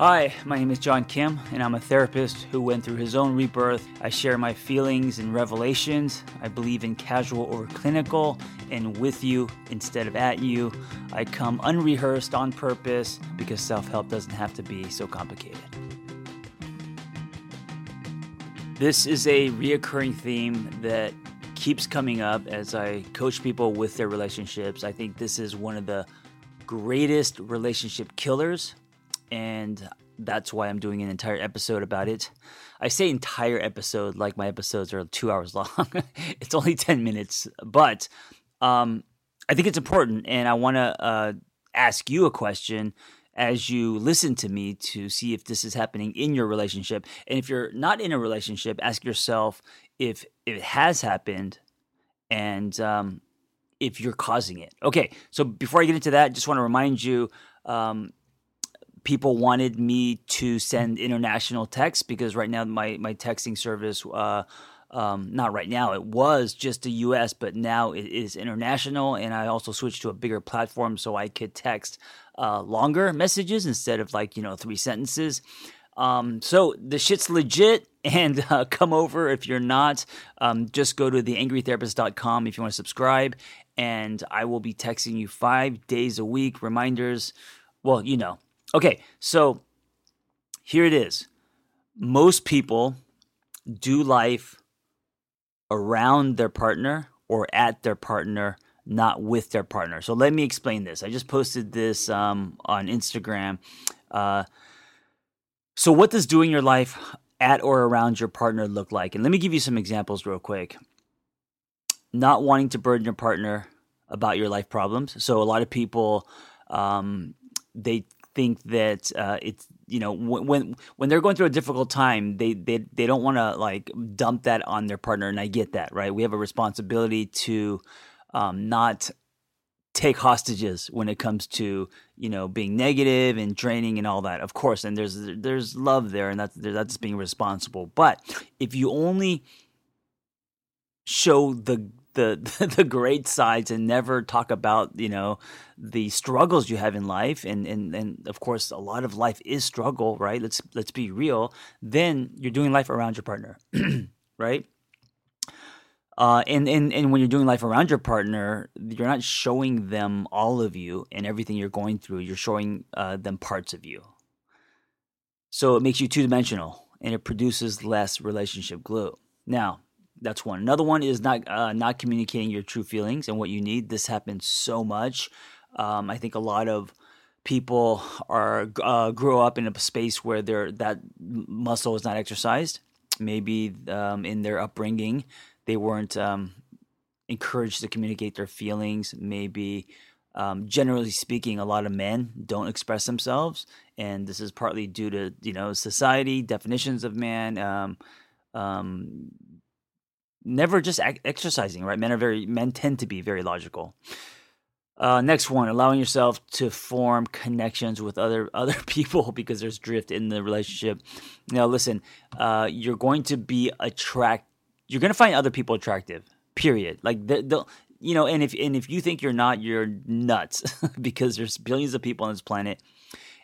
Hi, my name is John Kim, and I'm a therapist who went through his own rebirth. I share my feelings and revelations. I believe in casual over clinical and with you instead of at you. I come unrehearsed on purpose because self help doesn't have to be so complicated. This is a reoccurring theme that keeps coming up as I coach people with their relationships. I think this is one of the greatest relationship killers and that's why I'm doing an entire episode about it. I say entire episode like my episodes are two hours long. it's only 10 minutes, but um, I think it's important, and I want to uh, ask you a question as you listen to me to see if this is happening in your relationship. And if you're not in a relationship, ask yourself if it has happened and um, if you're causing it. Okay, so before I get into that, just want to remind you um, people wanted me to send international text because right now my my texting service uh, um, not right now it was just the us but now it is international and i also switched to a bigger platform so i could text uh, longer messages instead of like you know three sentences. Um, so the shit's legit and uh, come over if you're not. Um, just go to theangrytherapist.com if you want to subscribe and i will be texting you five days a week reminders. Well you know Okay, so here it is. Most people do life around their partner or at their partner, not with their partner. So let me explain this. I just posted this um, on Instagram. Uh, so, what does doing your life at or around your partner look like? And let me give you some examples real quick. Not wanting to burden your partner about your life problems. So, a lot of people um, they think that uh, it's you know when when they're going through a difficult time they they, they don't want to like dump that on their partner and i get that right? We have a responsibility to um, not take hostages when it comes to you know being negative and draining and all that of course and there's there's love there and that's that's being responsible. But if you only show the the the great sides and never talk about you know the struggles you have in life and and and of course a lot of life is struggle right let's let's be real then you're doing life around your partner right uh, and, and and when you're doing life around your partner, you're not showing them all of you and everything you're going through. You're showing uh, them parts of you. So it makes you two dimensional, and it produces less relationship glue. Now, that's one. Another one is not uh, not communicating your true feelings and what you need. This happens so much. Um, I think a lot of people are uh, grow up in a space where their that muscle is not exercised. Maybe um, in their upbringing, they weren't um, encouraged to communicate their feelings. Maybe, um, generally speaking, a lot of men don't express themselves, and this is partly due to you know society definitions of man. Um, um, never just exercising, right? Men are very men tend to be very logical. Uh, next one, allowing yourself to form connections with other other people because there's drift in the relationship. Now, listen, uh, you're going to be attract. You're going to find other people attractive. Period. Like the, the you know, and if and if you think you're not, you're nuts because there's billions of people on this planet,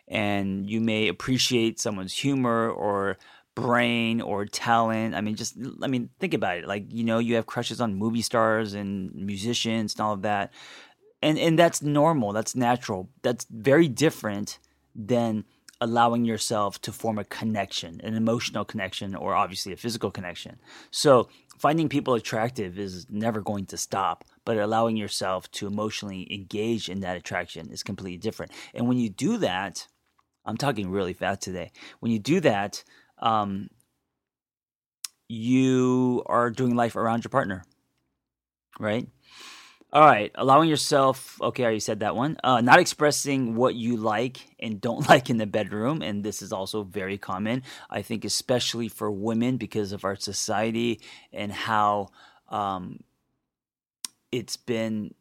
and you may appreciate someone's humor or brain or talent. I mean, just I mean, think about it. Like you know, you have crushes on movie stars and musicians and all of that, and and that's normal. That's natural. That's very different than allowing yourself to form a connection, an emotional connection, or obviously a physical connection. So finding people attractive is never going to stop, but allowing yourself to emotionally engage in that attraction is completely different. And when you do that, I'm talking really fast today. When you do that, um, you are doing life around your partner, right? All right, allowing yourself. Okay, I already said that one. Uh, not expressing what you like and don't like in the bedroom, and this is also very common. I think, especially for women, because of our society and how um, it's been.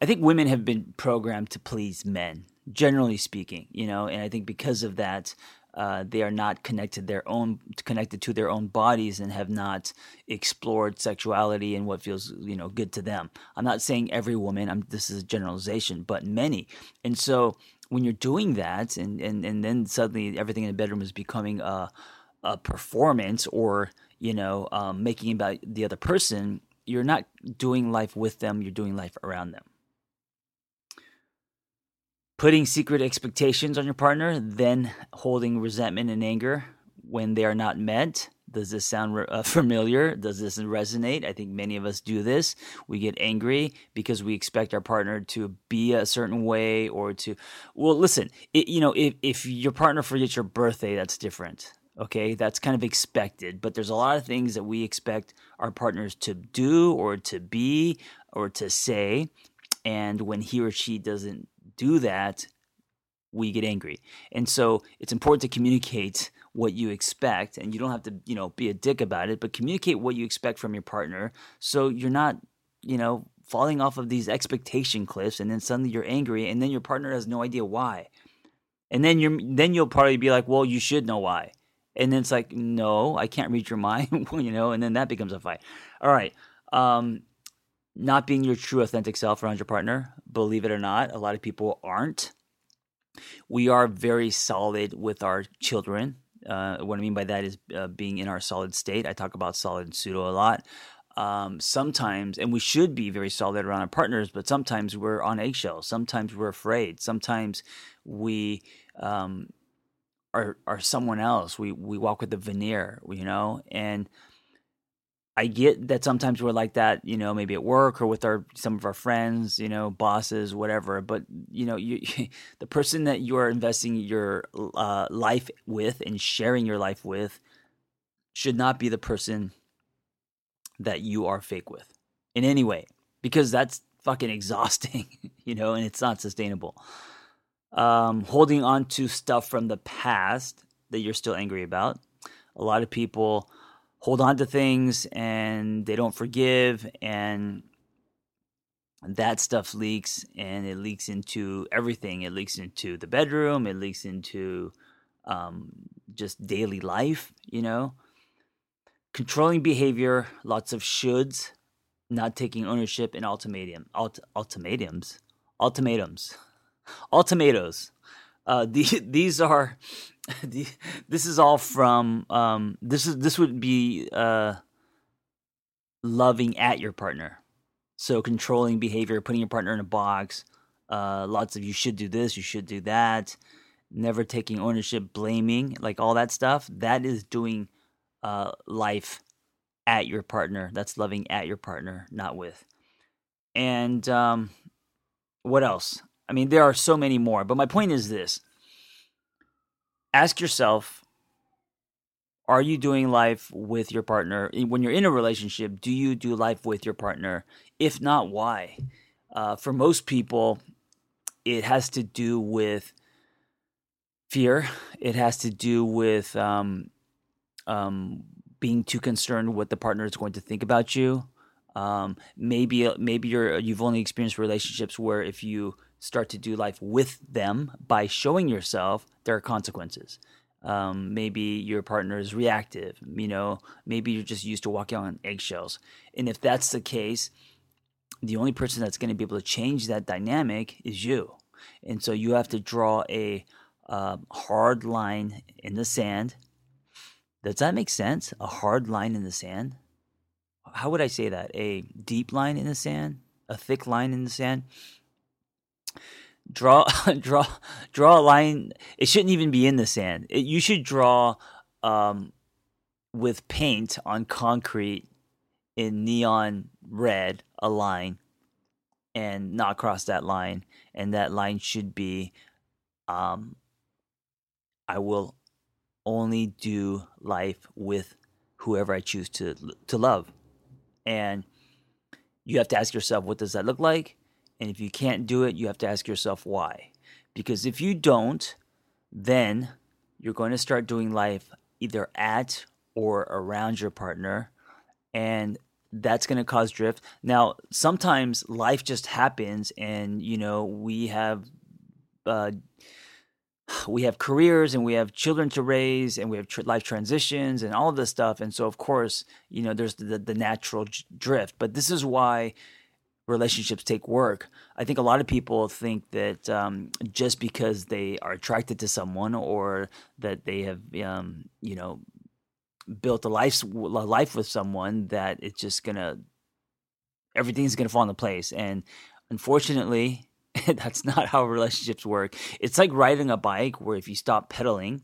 I think women have been programmed to please men, generally speaking. You know, and I think because of that, uh, they are not connected their own connected to their own bodies and have not explored sexuality and what feels you know good to them. I'm not saying every woman. I'm, this is a generalization, but many. And so when you're doing that, and and and then suddenly everything in the bedroom is becoming a a performance, or you know, um, making about the other person, you're not doing life with them. You're doing life around them. Putting secret expectations on your partner, then holding resentment and anger when they are not met does this sound uh, familiar? Does this resonate? I think many of us do this. We get angry because we expect our partner to be a certain way or to. Well, listen, it, you know, if, if your partner forgets your birthday, that's different. Okay, that's kind of expected, but there's a lot of things that we expect our partners to do or to be or to say. And when he or she doesn't do that, we get angry. And so it's important to communicate what you expect and you don't have to, you know, be a dick about it, but communicate what you expect from your partner so you're not, you know, falling off of these expectation cliffs and then suddenly you're angry and then your partner has no idea why. And then you're then you'll probably be like, "Well, you should know why." And then it's like, "No, I can't read your mind," you know, and then that becomes a fight. All right. Um not being your true authentic self around your partner, believe it or not, a lot of people aren't. We are very solid with our children uh, what I mean by that is uh, being in our solid state. I talk about solid and pseudo a lot. Um, sometimes, and we should be very solid around our partners, but sometimes we're on eggshells. Sometimes we're afraid. Sometimes we um, are are someone else. We we walk with a veneer, you know, and I get that sometimes we're like that, you know, maybe at work or with our some of our friends, you know, bosses, whatever. But you know, you the person that you are investing your uh, life with and sharing your life with should not be the person that you are fake with in any way, because that's fucking exhausting, you know, and it's not sustainable. Um, holding on to stuff from the past that you're still angry about. A lot of people hold on to things and they don't forgive and that stuff leaks and it leaks into everything. It leaks into the bedroom. It leaks into um, just daily life you know? Controlling behavior lots of shoulds not taking ownership and ultimatum ult- ultimatums ultimatums uh, the, these are this is all from um, this is this would be uh, loving at your partner. So controlling behavior, putting your partner in a box. Uh, lots of you should do this, you should do that. Never taking ownership, blaming, like all that stuff. That is doing uh, life at your partner. That's loving at your partner, not with. And um, what else? I mean, there are so many more. But my point is this. Ask yourself are you doing life with your partner? When you're in a relationship do you do life with your partner? If not why? Uh, for most people it has to do with fear. It has to do with um, um, being too concerned what the partner is going to think about you. Um, maybe maybe you're you've only experienced relationships where if you start to do life with them by showing yourself there are consequences. Um, maybe your partner is reactive. You know, maybe you're just used to walking on eggshells. And if that's the case, the only person that's going to be able to change that dynamic is you. And so you have to draw a uh, hard line in the sand. Does that make sense? A hard line in the sand? How would I say that? A deep line in the sand? A thick line in the sand? Draw draw draw a line. It shouldn't even be in the sand. It, you should draw um, with paint on concrete in neon red a line and not cross that line. And that line should be um, i will only do life with whoever i choose to to love. And you have to ask yourself what does that look like and if you can't do it, you have to ask yourself why. Because if you don't, then you're going to start doing life either at or around your partner. And that's going to cause drift. Now, sometimes life just happens, and you know we have uh, we have careers and we have children to raise, and we have tr- life transitions and all of this stuff. And so, of course, you know, there's the, the natural j- drift. But this is why relationships take work. I think a lot of people think that um, just because they are attracted to someone or that they have, um, you know, built a life a life with someone, that it's just gonna everything's gonna fall into place. And unfortunately, that's not how relationships work. It's like riding a bike, where if you stop pedaling.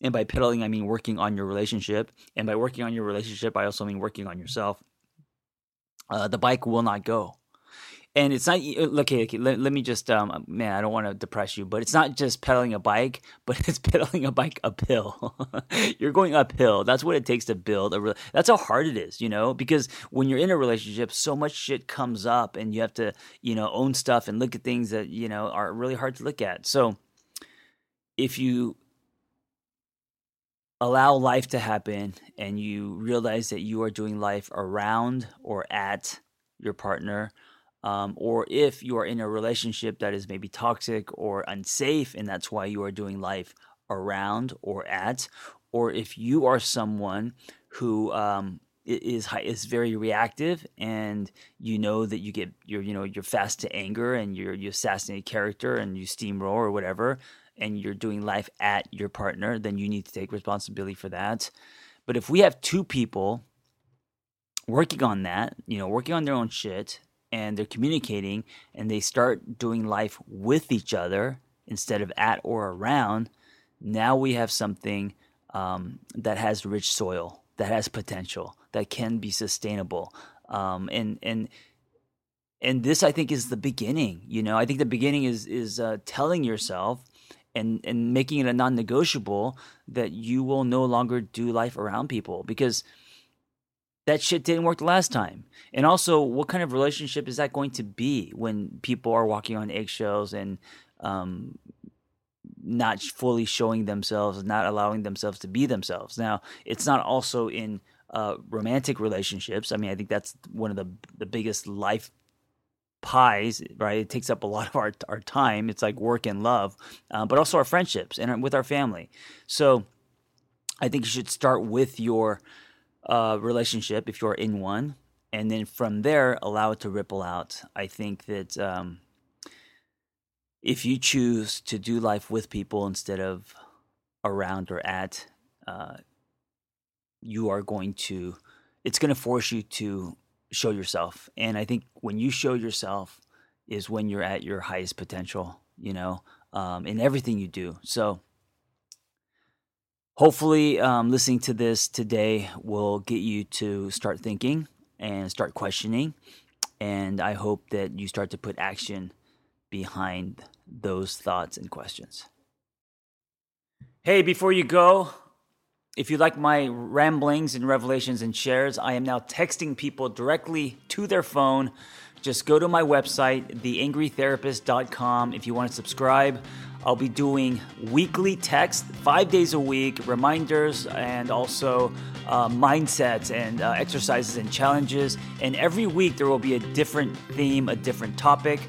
And by pedaling, I mean working on your relationship. And by working on your relationship, I also mean working on yourself uh, the bike will not go. And it's not uh, okay. okay let, let me just, um, man, I don't want to depress you, but it's not just pedaling a bike, but it's pedaling a bike uphill. you're going uphill. That's what it takes to build a. Re- that's how hard it is, you know. Because when you're in a relationship, so much shit comes up, and you have to, you know, own stuff and look at things that you know are really hard to look at. So, if you allow life to happen and you realize that you are doing life around or at your partner, um, or if you are in a relationship that is maybe toxic or unsafe, and that's why you are doing life around or at, or if you are someone who um, is is very reactive, and you know that you get you're you know you're fast to anger, and you're you assassinate character, and you steamroll or whatever and you're doing life at your partner, then you need to take responsibility for that. But if we have two people working on that, you know, working on their own shit, and they're communicating and they start doing life with each other instead of at or around, now we have something um, that has rich soil, that has potential, that can be sustainable. Um, and, and, and this, I think, is the beginning. You know, I think the beginning is is uh, telling yourself and and making it a non-negotiable that you will no longer do life around people because that shit didn't work the last time. And also, what kind of relationship is that going to be when people are walking on eggshells and um, not fully showing themselves, not allowing themselves to be themselves? Now, it's not also in uh, romantic relationships. I mean, I think that's one of the the biggest life pies, right? It takes up a lot of our our time. It's like work and love, uh, but also our friendships and with our family. So, I think you should start with your uh, relationship if you're in one, and then from there allow it to ripple out. I think that um, if you choose to do life with people instead of around or at, uh, you are going to. It's going to force you to show yourself. And I think when you show yourself is when you're at your highest potential, you know, um, in everything you do. So hopefully, um, listening to this today will get you to start thinking and start questioning. And I hope that you start to put action behind those thoughts and questions. Hey, before you go, if you like my ramblings and revelations and shares, I am now texting people directly to their phone. Just go to my website, theangrytherapist.com, if you want to subscribe. I'll be doing weekly text, five days a week, reminders, and also uh, mindsets and uh, exercises and challenges. And every week there will be a different theme, a different topic.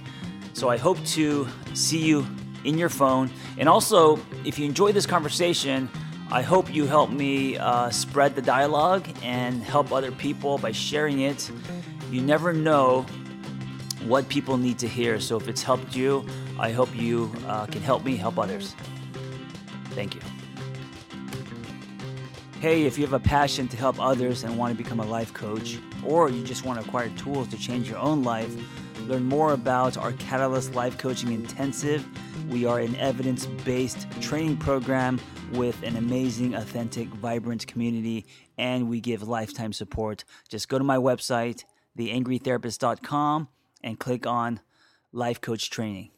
So I hope to see you in your phone. And also, if you enjoy this conversation, I hope you help me uh, spread the dialogue and help other people by sharing it. You never know what people need to hear. So if it's helped you, I hope you uh, can help me help others. Thank you. Hey, if you have a passion to help others and want to become a life coach, or you just want to acquire tools to change your own life, learn more about our Catalyst Life Coaching Intensive. We are an evidence based training program with an amazing, authentic, vibrant community, and we give lifetime support. Just go to my website, theangrytherapist.com, and click on Life Coach Training.